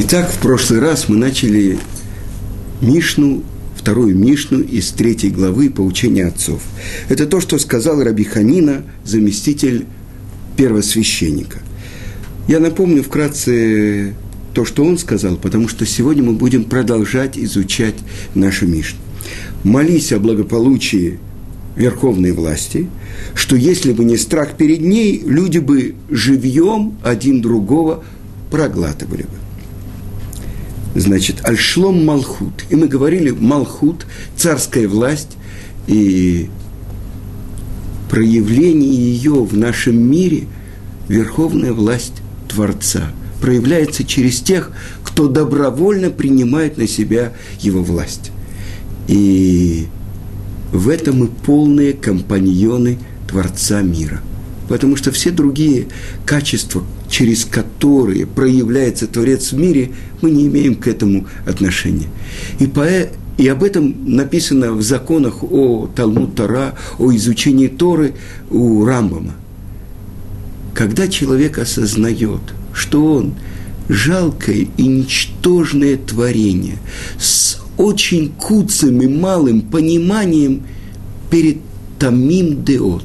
Итак, в прошлый раз мы начали Мишну, вторую Мишну из третьей главы поучения отцов. Это то, что сказал Раби Ханина, заместитель первосвященника. Я напомню вкратце то, что он сказал, потому что сегодня мы будем продолжать изучать нашу Мишну. Молись о благополучии верховной власти, что если бы не страх перед ней, люди бы живьем один другого проглатывали бы. Значит, Альшлом Малхут. И мы говорили, Малхут, царская власть, и проявление ее в нашем мире – верховная власть Творца. Проявляется через тех, кто добровольно принимает на себя его власть. И в этом мы полные компаньоны Творца мира. Потому что все другие качества, через которые проявляется Творец в мире, мы не имеем к этому отношения. И, по, и об этом написано в законах о Талмуд Тора, о изучении Торы у Рамбама. Когда человек осознает, что он жалкое и ничтожное творение с очень куцым и малым пониманием перед Тамим Деот,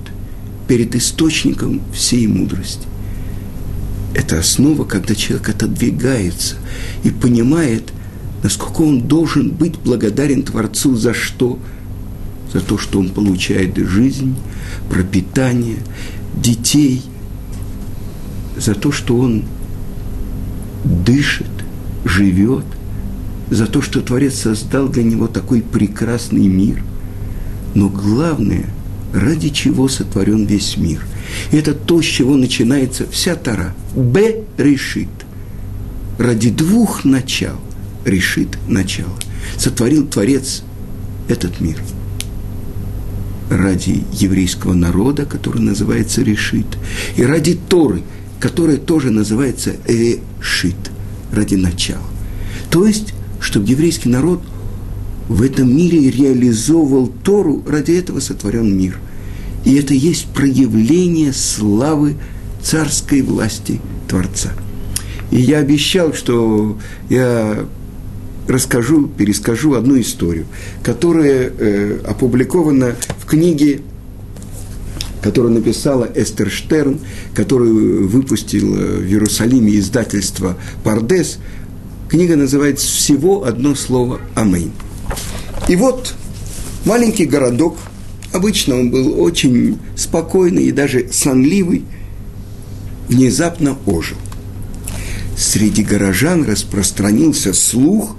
перед источником всей мудрости. Это основа, когда человек отодвигается и понимает, насколько он должен быть благодарен Творцу за что? За то, что он получает жизнь, пропитание, детей, за то, что он дышит, живет, за то, что Творец создал для него такой прекрасный мир. Но главное, ради чего сотворен весь мир. И это то, с чего начинается вся Тара. Б решит. Ради двух начал решит начало. Сотворил Творец этот мир. Ради еврейского народа, который называется решит, и ради Торы, которая тоже называется решит, ради начала. То есть, чтобы еврейский народ в этом мире реализовывал Тору, ради этого сотворен мир. И это есть проявление славы царской власти Творца. И я обещал, что я расскажу, перескажу одну историю, которая э, опубликована в книге, которую написала Эстер Штерн, которую выпустил в Иерусалиме издательство «Пардес». Книга называется «Всего одно слово Амейн». И вот маленький городок, обычно он был очень спокойный и даже сонливый, внезапно ожил. Среди горожан распространился слух,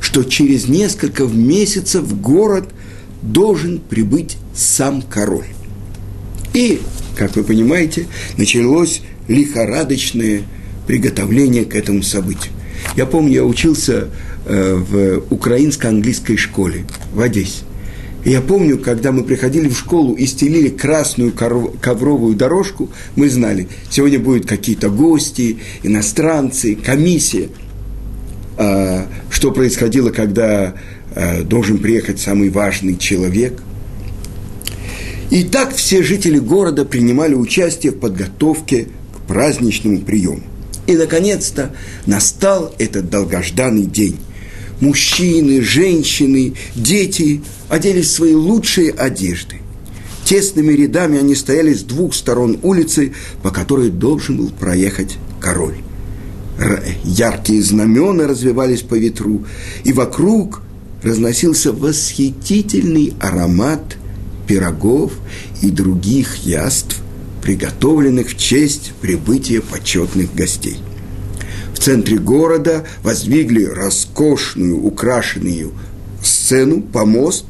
что через несколько месяцев в город должен прибыть сам король. И, как вы понимаете, началось лихорадочное приготовление к этому событию. Я помню, я учился Э, в украинско-английской школе в Одессе. И я помню, когда мы приходили в школу и стелили красную ковровую дорожку, мы знали, сегодня будут какие-то гости, иностранцы, комиссия. А, что происходило, когда а, должен приехать самый важный человек. И так все жители города принимали участие в подготовке к праздничному приему. И, наконец-то, настал этот долгожданный день мужчины, женщины, дети оделись в свои лучшие одежды. Тесными рядами они стояли с двух сторон улицы, по которой должен был проехать король. Яркие знамена развивались по ветру, и вокруг разносился восхитительный аромат пирогов и других яств, приготовленных в честь прибытия почетных гостей – в центре города воздвигли роскошную, украшенную сцену, помост,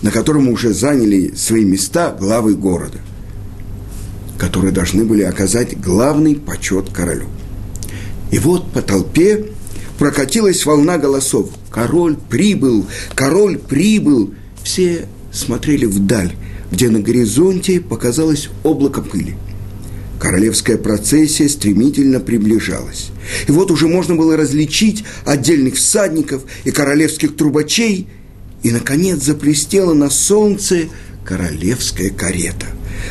на котором уже заняли свои места главы города, которые должны были оказать главный почет королю. И вот по толпе прокатилась волна голосов. Король прибыл, король прибыл. Все смотрели вдаль, где на горизонте показалось облако пыли – Королевская процессия стремительно приближалась. И вот уже можно было различить отдельных всадников и королевских трубачей, и, наконец, заплестела на солнце королевская карета.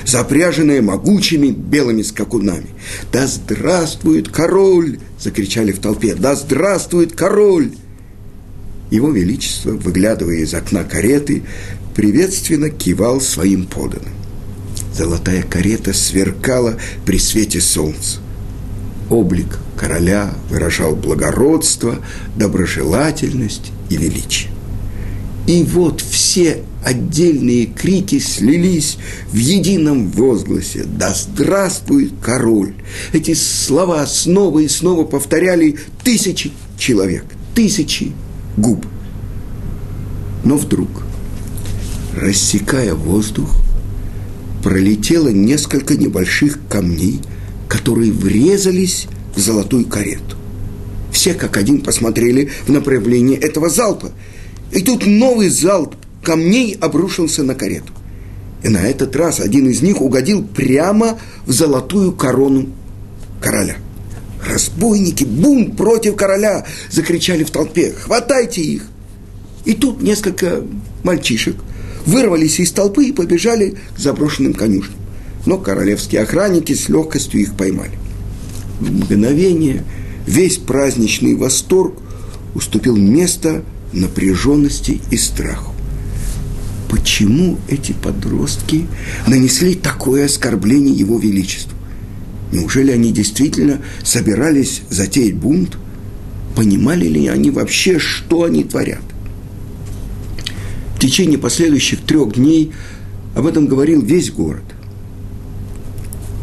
запряженная могучими белыми скакунами. «Да здравствует король!» – закричали в толпе. «Да здравствует король!» Его Величество, выглядывая из окна кареты, приветственно кивал своим поданным. Золотая карета сверкала при свете солнца. Облик короля выражал благородство, доброжелательность и величие. И вот все отдельные крики слились в едином возгласе «Да здравствует король!» Эти слова снова и снова повторяли тысячи человек, тысячи губ. Но вдруг, рассекая воздух, пролетело несколько небольших камней, которые врезались в золотую карету. Все как один посмотрели в направлении этого залпа – и тут новый залп камней обрушился на карету. И на этот раз один из них угодил прямо в золотую корону короля. «Разбойники! Бум против короля!» – закричали в толпе. «Хватайте их!» И тут несколько мальчишек вырвались из толпы и побежали к заброшенным конюшням. Но королевские охранники с легкостью их поймали. В мгновение весь праздничный восторг уступил место – напряженности и страху. Почему эти подростки нанесли такое оскорбление Его Величеству? Неужели они действительно собирались затеять бунт? Понимали ли они вообще, что они творят? В течение последующих трех дней об этом говорил весь город.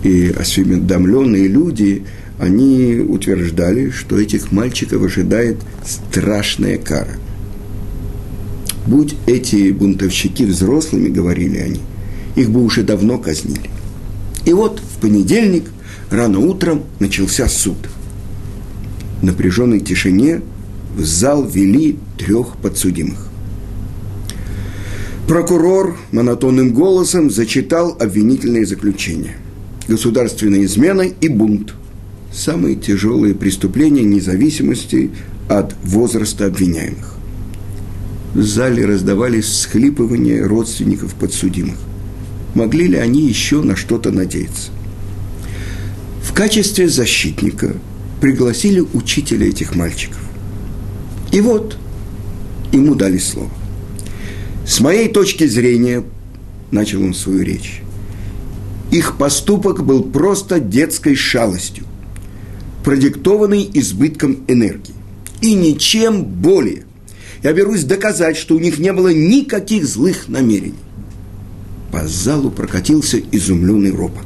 И осведомленные люди, они утверждали, что этих мальчиков ожидает страшная кара. Будь эти бунтовщики взрослыми, говорили они, их бы уже давно казнили. И вот в понедельник рано утром начался суд. В напряженной тишине в зал вели трех подсудимых. Прокурор монотонным голосом зачитал обвинительные заключения. Государственная измена и бунт. Самые тяжелые преступления независимости от возраста обвиняемых в зале раздавались всхлипывания родственников подсудимых. Могли ли они еще на что-то надеяться? В качестве защитника пригласили учителя этих мальчиков. И вот ему дали слово. С моей точки зрения, начал он свою речь, их поступок был просто детской шалостью, продиктованный избытком энергии. И ничем более – я берусь доказать, что у них не было никаких злых намерений. По залу прокатился изумленный ропот.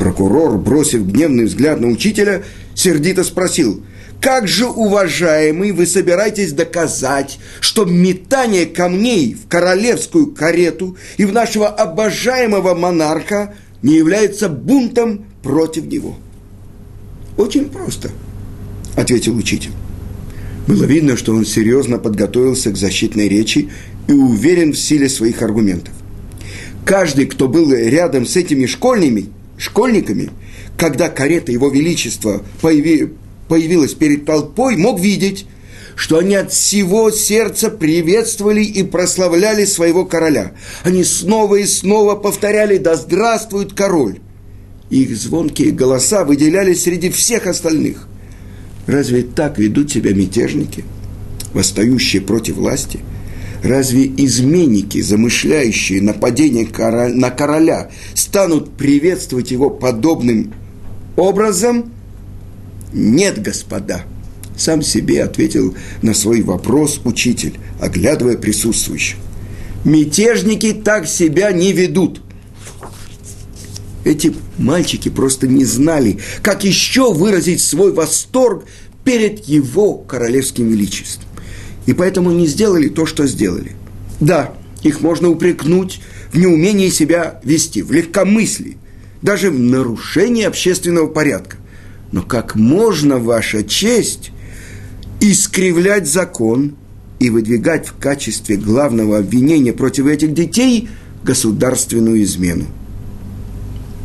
Прокурор, бросив гневный взгляд на учителя, сердито спросил, «Как же, уважаемый, вы собираетесь доказать, что метание камней в королевскую карету и в нашего обожаемого монарха не является бунтом против него?» «Очень просто», – ответил учитель. Было видно, что он серьезно подготовился к защитной речи и уверен в силе своих аргументов. Каждый, кто был рядом с этими школьными, школьниками, когда карета Его Величества появи, появилась перед толпой, мог видеть, что они от всего сердца приветствовали и прославляли своего короля. Они снова и снова повторяли «Да здравствует король!» Их звонкие голоса выделялись среди всех остальных. Разве так ведут себя мятежники, восстающие против власти? Разве изменники, замышляющие нападение на короля, станут приветствовать его подобным образом? Нет, господа. Сам себе ответил на свой вопрос учитель, оглядывая присутствующих. Мятежники так себя не ведут – эти мальчики просто не знали, как еще выразить свой восторг перед его королевским величеством. И поэтому не сделали то, что сделали. Да, их можно упрекнуть в неумении себя вести, в легкомыслии, даже в нарушении общественного порядка. Но как можно, ваша честь, искривлять закон и выдвигать в качестве главного обвинения против этих детей государственную измену?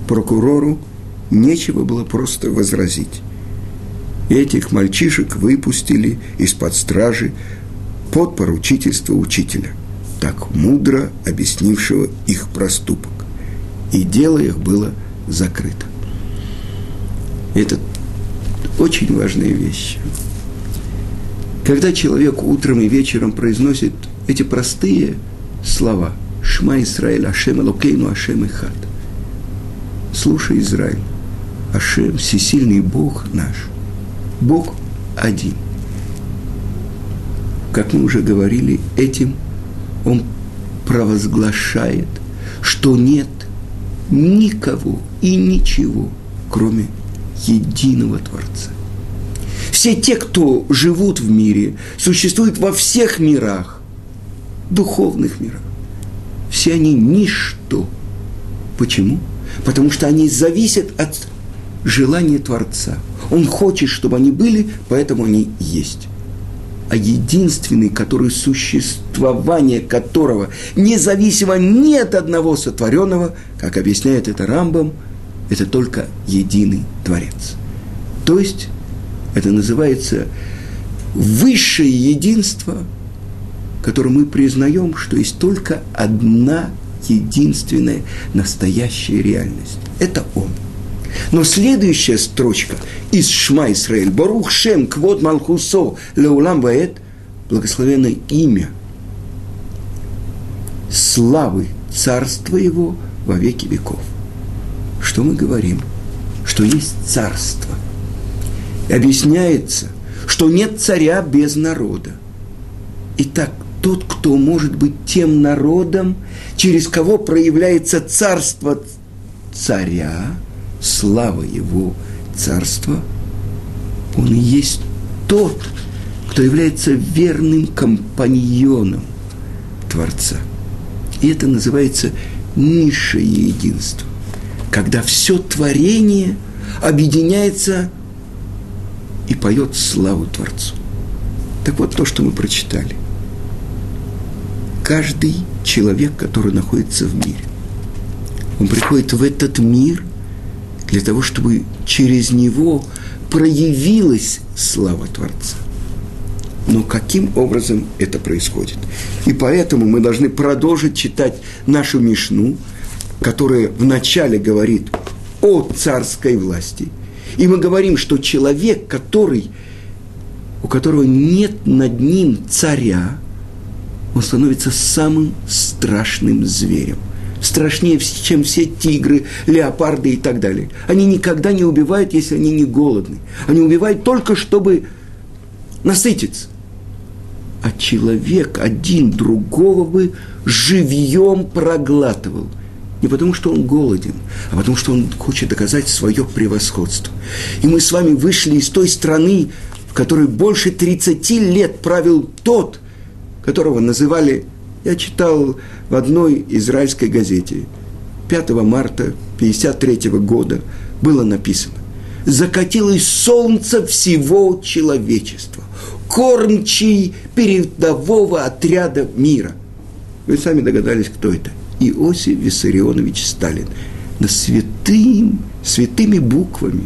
прокурору нечего было просто возразить. Этих мальчишек выпустили из-под стражи под поручительство учителя, так мудро объяснившего их проступок. и дело их было закрыто. Это очень важная вещь. Когда человек утром и вечером произносит эти простые слова «Шма Исраиль, Ашем Элокейну, Ашем Ихад», «Слушай, Израиль, Ашем, всесильный Бог наш, Бог один». Как мы уже говорили, этим он провозглашает, что нет никого и ничего, кроме единого Творца. Все те, кто живут в мире, существуют во всех мирах, духовных мирах. Все они ничто. Почему? Потому что они зависят от желания Творца. Он хочет, чтобы они были, поэтому они есть а единственный, который существование которого независимо ни от одного сотворенного, как объясняет это Рамбам, это только единый Творец. То есть это называется высшее единство, которое мы признаем, что есть только одна единственная настоящая реальность. Это Он – но следующая строчка из Шма Исраэль, Барух Шем, Квод Малхусо, Леулам Ваэт, благословенное имя славы царства его во веки веков. Что мы говорим? Что есть царство. И объясняется, что нет царя без народа. Итак, тот, кто может быть тем народом, через кого проявляется царство царя, слава Его царства, Он и есть тот, кто является верным компаньоном Творца. И это называется низшее единство, когда все творение объединяется и поет славу Творцу. Так вот то, что мы прочитали. Каждый человек, который находится в мире, он приходит в этот мир – для того, чтобы через него проявилась слава Творца. Но каким образом это происходит? И поэтому мы должны продолжить читать нашу Мишну, которая вначале говорит о царской власти. И мы говорим, что человек, который, у которого нет над ним царя, он становится самым страшным зверем – страшнее, чем все тигры, леопарды и так далее. Они никогда не убивают, если они не голодны. Они убивают только, чтобы насытиться. А человек один другого бы живьем проглатывал. Не потому, что он голоден, а потому, что он хочет доказать свое превосходство. И мы с вами вышли из той страны, в которой больше 30 лет правил тот, которого называли я читал в одной израильской газете 5 марта 1953 года было написано «Закатилось солнце всего человечества, кормчий передового отряда мира». Вы сами догадались, кто это. Иосиф Виссарионович Сталин. На святым, святыми буквами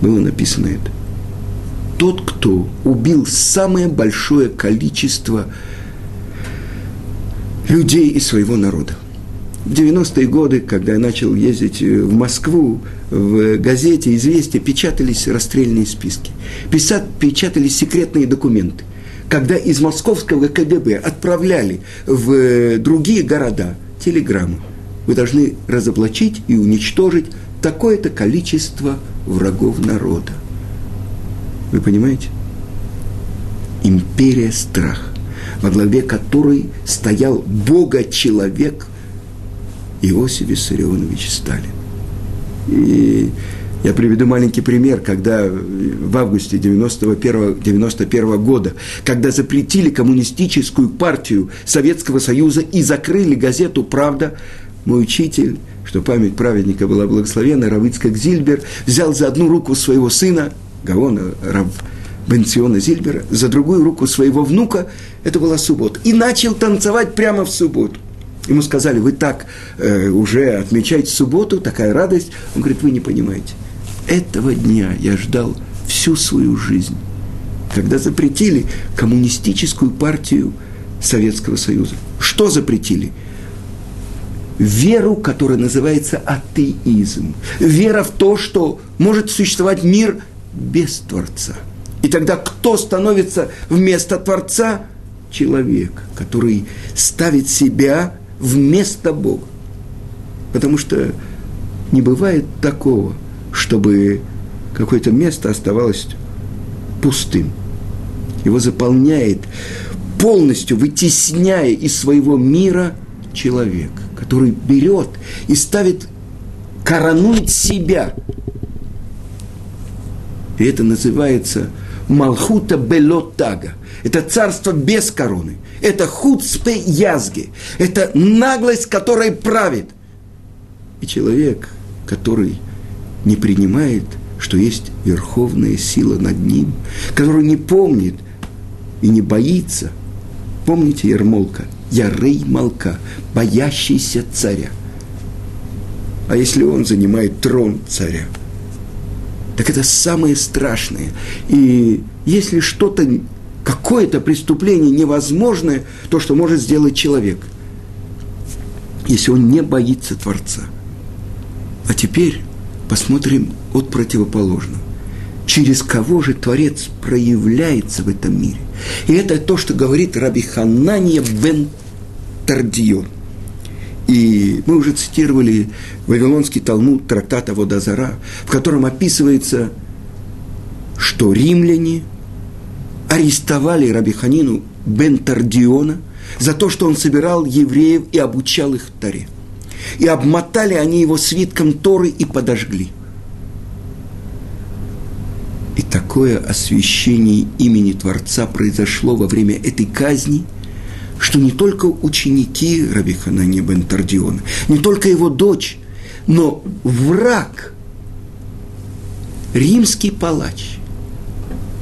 было написано это тот, кто убил самое большое количество людей из своего народа. В 90-е годы, когда я начал ездить в Москву, в газете «Известия» печатались расстрельные списки, печатались секретные документы. Когда из московского КГБ отправляли в другие города телеграммы, вы должны разоблачить и уничтожить такое-то количество врагов народа – вы понимаете? Империя страха, во главе которой стоял Бога-человек Иосиф Виссарионович Сталин. И я приведу маленький пример, когда в августе 91, 91 года, когда запретили коммунистическую партию Советского Союза и закрыли газету «Правда», мой учитель, что память праведника была благословена, Равицкак Зильбер, взял за одну руку своего сына – Гаона, Рав Бенциона Зильбера, за другую руку своего внука, это была суббота, и начал танцевать прямо в субботу. Ему сказали, вы так э, уже отмечаете субботу, такая радость. Он говорит, вы не понимаете. Этого дня я ждал всю свою жизнь, когда запретили коммунистическую партию Советского Союза. Что запретили? веру, которая называется атеизм. Вера в то, что может существовать мир без Творца. И тогда кто становится вместо Творца? Человек, который ставит себя вместо Бога. Потому что не бывает такого, чтобы какое-то место оставалось пустым. Его заполняет, полностью вытесняя из своего мира человек, который берет и ставит, коронует себя. И это называется Малхута Белотага. Это царство без короны. Это хуцпе язги. Это наглость, которая правит. И человек, который не принимает, что есть верховная сила над ним, который не помнит и не боится. Помните Ермолка? Ярей Малка, боящийся царя. А если он занимает трон царя? Так это самое страшное. И если что-то, какое-то преступление невозможное, то, что может сделать человек, если он не боится Творца – а теперь посмотрим от противоположного. Через кого же Творец проявляется в этом мире? И это то, что говорит Раби Ханания бен Тардион. И мы уже цитировали Вавилонский Талмуд трактата Водозара, в котором описывается, что римляне арестовали Раби Ханину бен Тардиона за то, что он собирал евреев и обучал их Таре – и обмотали они его свитком Торы и подожгли. И такое освящение имени Творца произошло во время этой казни, что не только ученики Раби Ханани бен Тардиона, не только его дочь, но враг, римский палач,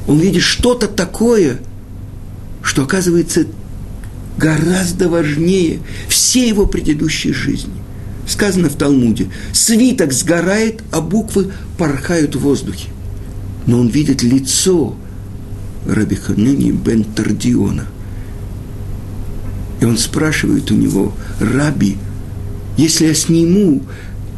он видит что-то такое, что оказывается гораздо важнее всей его предыдущей жизни сказано в Талмуде, свиток сгорает, а буквы порхают в воздухе. Но он видит лицо Раби Ханани бен Тардиона. И он спрашивает у него, Раби, если я сниму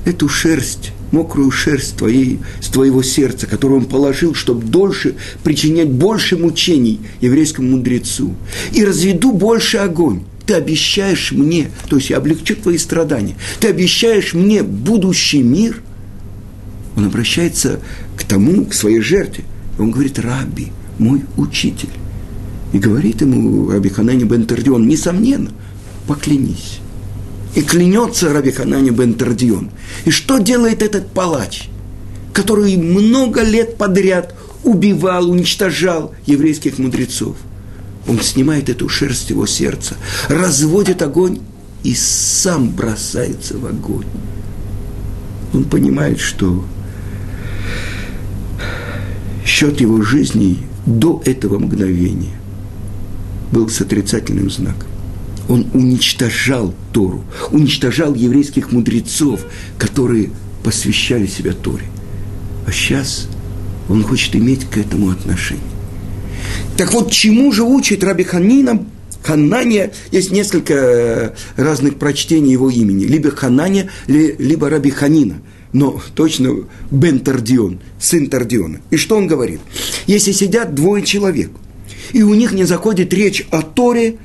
эту шерсть, мокрую шерсть твоей, с твоего сердца, которую он положил, чтобы дольше причинять больше мучений еврейскому мудрецу, и разведу больше огонь, ты обещаешь мне, то есть я облегчу твои страдания, ты обещаешь мне будущий мир, он обращается к тому, к своей жертве. Он говорит, Раби, мой учитель. И говорит ему Раби Ханани бен Тардион, несомненно, поклянись. И клянется Раби Ханани бен Тардион. И что делает этот палач, который много лет подряд убивал, уничтожал еврейских мудрецов? Он снимает эту шерсть его сердца, разводит огонь и сам бросается в огонь. Он понимает, что счет его жизни до этого мгновения был с отрицательным знаком. Он уничтожал Тору, уничтожал еврейских мудрецов, которые посвящали себя Торе. А сейчас он хочет иметь к этому отношение. Так вот, чему же учит Раби Ханина Ханания, есть несколько э, разных прочтений его имени. Либо Ханания, либо Раби Ханина. Но точно Бен Тардион, сын Тардиона. И что он говорит? Если сидят двое человек, и у них не заходит речь о Торе,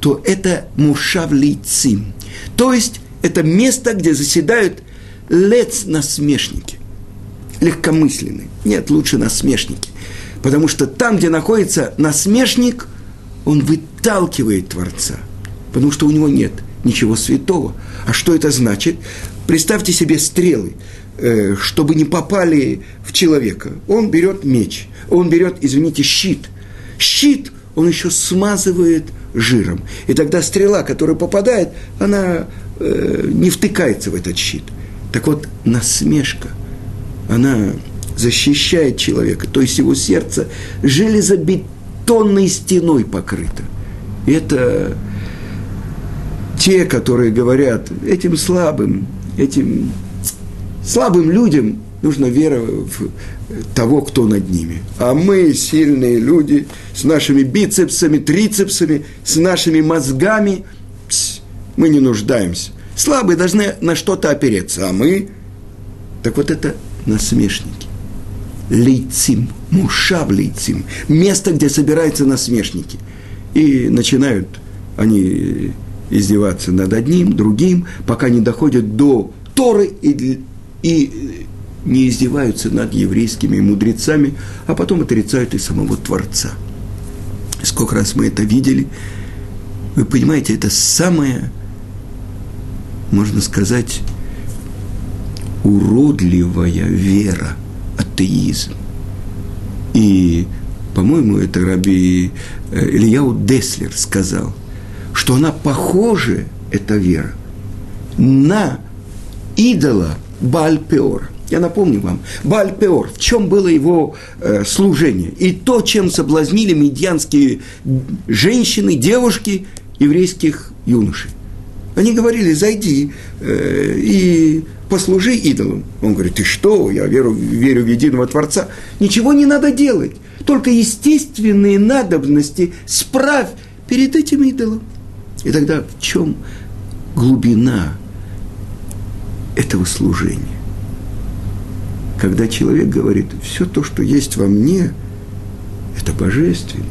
то это Мушав Лейцим. То есть, это место, где заседают лец насмешники. Легкомысленные. Нет, лучше насмешники. Потому что там, где находится насмешник, он выталкивает Творца. Потому что у него нет ничего святого. А что это значит? Представьте себе стрелы, э, чтобы не попали в человека. Он берет меч, он берет, извините, щит. Щит он еще смазывает жиром. И тогда стрела, которая попадает, она э, не втыкается в этот щит. Так вот, насмешка, она защищает человека, то есть его сердце железобетонной стеной покрыто. Это те, которые говорят, этим слабым, этим слабым людям нужна вера в того, кто над ними. А мы, сильные люди, с нашими бицепсами, трицепсами, с нашими мозгами, мы не нуждаемся. Слабые должны на что-то опереться, а мы... Так вот это насмешники. Лейцим, мушав лейцим. Место, где собираются насмешники. И начинают они издеваться над одним, другим, пока не доходят до Торы и, и не издеваются над еврейскими мудрецами, а потом отрицают и самого Творца. Сколько раз мы это видели. Вы понимаете, это самое, можно сказать, уродливая вера, атеизм. И, по-моему, это раби э, Ильяу Деслер сказал, что она похожа, эта вера, на идола Бальпеора. Я напомню вам, Бальпеор, в чем было его э, служение? И то, чем соблазнили медианские женщины, девушки еврейских юношей. Они говорили, зайди э, и послужи идолам. Он говорит, ты что, я верю, верю в единого Творца. Ничего не надо делать, только естественные надобности справь перед этим идолом. И тогда в чем глубина этого служения? Когда человек говорит, все то, что есть во мне, это божественно.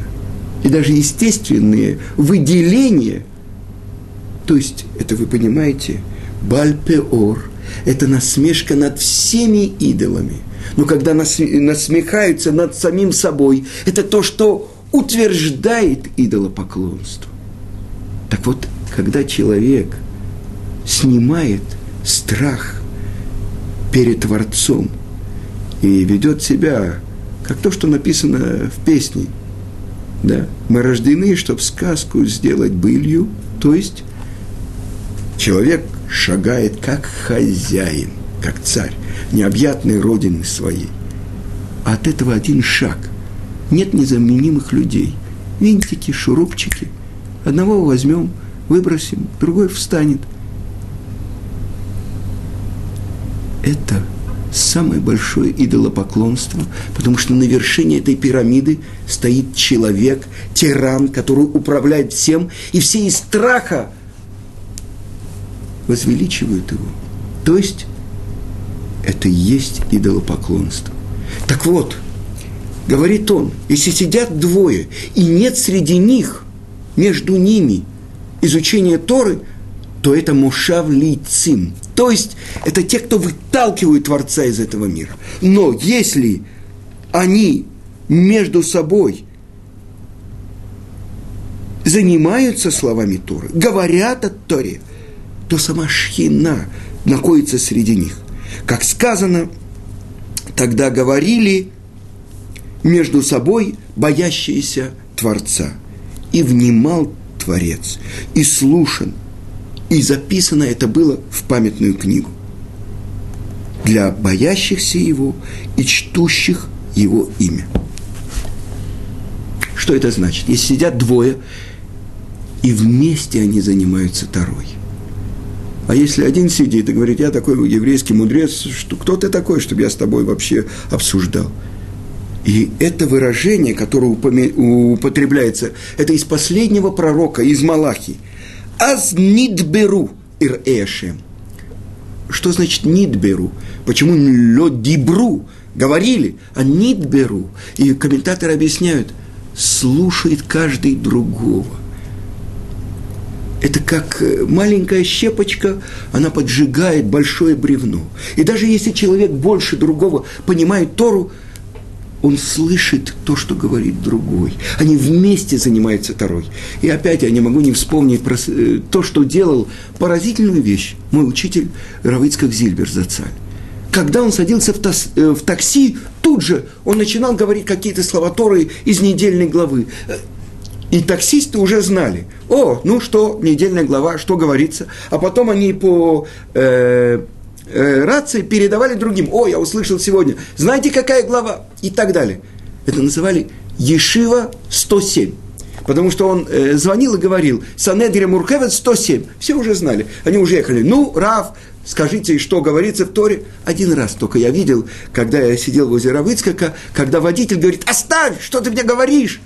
И даже естественные выделения, то есть, это вы понимаете, бальпеор, это насмешка над всеми идолами. Но когда насмехаются над самим собой, это то, что утверждает идолопоклонство. Так вот, когда человек снимает страх перед Творцом и ведет себя, как то, что написано в песне, да, мы рождены, чтобы сказку сделать былью, то есть человек шагает как хозяин, как царь, необъятной родины своей. А от этого один шаг. Нет незаменимых людей. Винтики, шурупчики – Одного возьмем, выбросим, другой встанет. Это самое большое идолопоклонство, потому что на вершине этой пирамиды стоит человек, тиран, который управляет всем, и все из страха возвеличивают его. То есть это и есть идолопоклонство. Так вот, говорит он, если сидят двое, и нет среди них – между ними изучение Торы, то это мушав лицим. То есть это те, кто выталкивают Творца из этого мира. Но если они между собой занимаются словами Торы, говорят о Торе, то сама шхина находится среди них. Как сказано, тогда говорили между собой боящиеся Творца – и внимал Творец, и слушан, и записано это было в памятную книгу для боящихся Его и чтущих Его имя. Что это значит? Если сидят двое, и вместе они занимаются Тарой. А если один сидит и говорит, я такой еврейский мудрец, что кто ты такой, чтобы я с тобой вообще обсуждал – и это выражение, которое употребляется, это из последнего пророка, из Малахи. Аз нидберу ир эшем. Что значит нидберу? Почему ло дибру? Говорили, а нидберу. И комментаторы объясняют, слушает каждый другого. Это как э, маленькая щепочка, она поджигает большое бревно. И даже если человек больше другого понимает Тору, он слышит то, что говорит другой. Они вместе занимаются Торой. И опять я не могу не вспомнить про э, то, что делал поразительную вещь мой учитель Равицкак Зильбер Зацаль. Когда он садился э, в такси, тут же он начинал говорить какие-то слова Торы из недельной главы. И таксисты уже знали, о, ну что, недельная глава, что говорится. А потом они по э, э, рации передавали другим. О, я услышал сегодня. Знаете, какая глава? И так далее. Это называли Ешива 107. Потому что он э, звонил и говорил, Санедрия Муркевет 107. Все уже знали. Они уже ехали. Ну, Рав, скажите, что говорится в Торе. Один раз только я видел, когда я сидел возле Равыцкака, когда водитель говорит, оставь, что ты мне говоришь?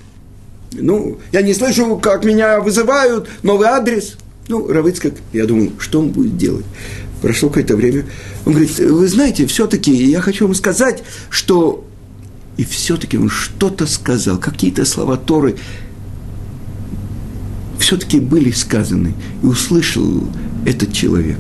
Ну, я не слышу, как меня вызывают, новый адрес. Ну, Равыцкак, я думаю, что он будет делать? Прошло какое-то время. Он говорит, вы знаете, все-таки я хочу вам сказать, что... И все-таки он что-то сказал, какие-то слова Торы все-таки были сказаны. И услышал этот человек.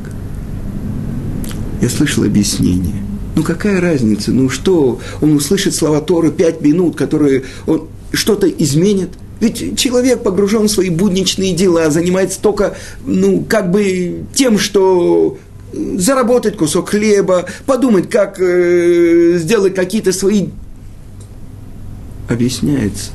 Я слышал объяснение. Ну какая разница? Ну что, он услышит слова Торы пять минут, которые он что-то изменит? Ведь человек погружен в свои будничные дела, занимается только, ну, как бы тем, что заработать кусок хлеба, подумать, как э, сделать какие-то свои... Объясняется,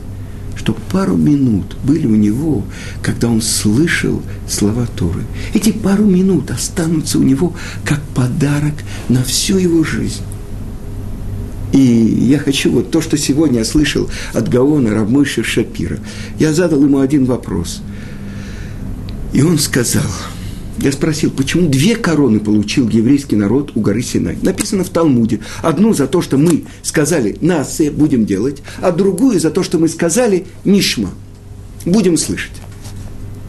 что пару минут были у него, когда он слышал слова Торы. Эти пару минут останутся у него как подарок на всю его жизнь. И я хочу вот то, что сегодня я слышал от Гаона Равмойша Шапира. Я задал ему один вопрос. И он сказал, я спросил, почему две короны получил еврейский народ у горы Синай. Написано в Талмуде. Одну за то, что мы сказали «нас будем делать», а другую за то, что мы сказали «нишма». Будем слышать.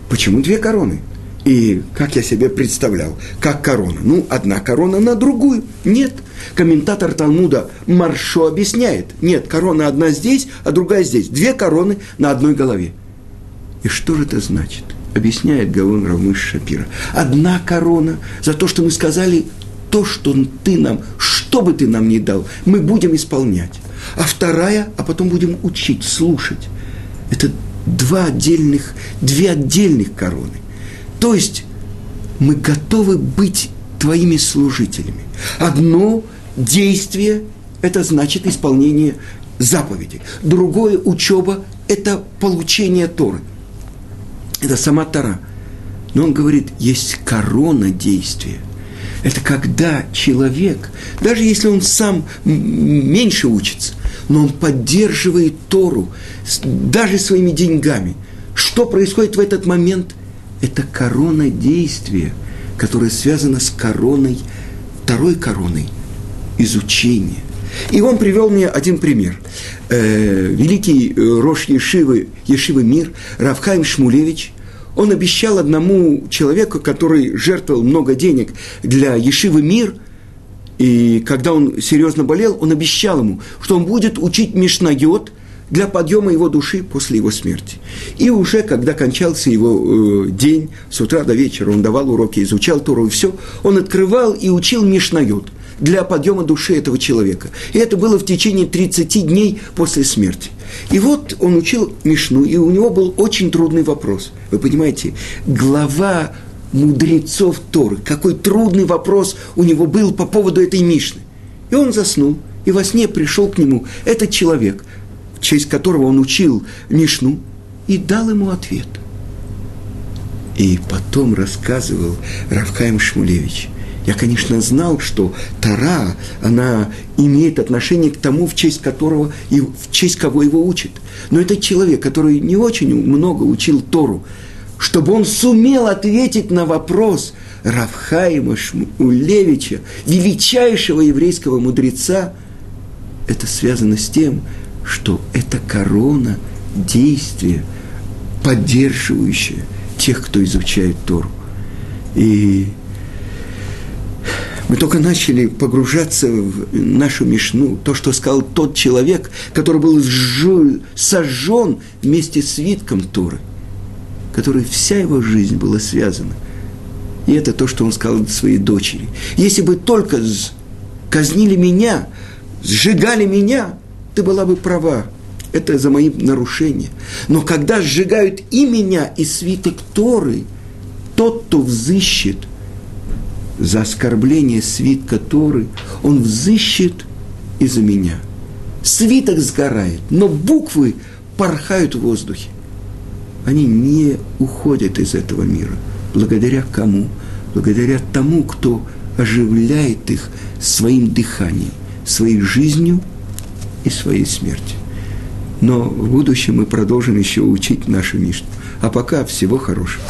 Почему две короны? И как я себе представлял, как корона? Ну, одна корона на другую. Нет. Комментатор Талмуда Маршо объясняет. Нет, корона одна здесь, а другая здесь. Две короны на одной голове. И что же это значит? Объясняет Гаон Равмыш Шапира. Одна корона за то, что мы сказали то, что ты нам, что бы ты нам ни дал, мы будем исполнять. А вторая, а потом будем учить, слушать. Это два отдельных, две отдельных короны. То есть мы готовы быть твоими служителями. Одно действие – это значит исполнение заповедей. Другое – учеба – это получение Торы. Это сама Тора. Но он говорит, есть корона действия. Это когда человек, даже если он сам меньше учится, но он поддерживает Тору даже своими деньгами. Что происходит в этот момент? Это корона действия, которая связана с короной, второй короной изучения. И он привел мне один пример. Э, великий э, Рош Ешивы, Ешивы Мир, Равхайм Шмулевич, он обещал одному человеку, который жертвовал много денег для Ешивы Мир, и когда он серьезно болел, он обещал ему, что он будет учить Мишнайот – для подъема его души после его смерти. И уже когда кончался его э, день, с утра до вечера он давал уроки, изучал Туру и все, он открывал и учил Мишнают для подъема души этого человека. И это было в течение 30 дней после смерти. И вот он учил Мишну, и у него был очень трудный вопрос. Вы понимаете, глава мудрецов Торы, какой трудный вопрос у него был по поводу этой Мишны. И он заснул, и во сне пришел к нему этот человек, в честь которого он учил Мишну, и дал ему ответ. И потом рассказывал Равхайм Шмулевич. Я, конечно, знал, что Тара, она имеет отношение к тому, в честь которого и в честь кого его учит. Но это человек, который не очень много учил Тору, чтобы он сумел ответить на вопрос Равхаима Шмулевича, величайшего еврейского мудреца, это связано с тем, что это корона действия, поддерживающая тех, кто изучает Тору. И мы только начали погружаться в нашу мишну, то, что сказал тот человек, который был сожжен вместе с свитком Торы, который вся его жизнь была связана. И это то, что он сказал своей дочери. Если бы только казнили меня, сжигали меня, ты была бы права, это за мои нарушения. Но когда сжигают и меня, и свиток Торы, тот, кто взыщет за оскорбление свитка Торы, он взыщет и за меня. Свиток сгорает, но буквы порхают в воздухе. Они не уходят из этого мира. Благодаря кому? Благодаря тому, кто оживляет их своим дыханием, своей жизнью – и своей смерти. Но в будущем мы продолжим еще учить нашу Мишну. А пока всего хорошего.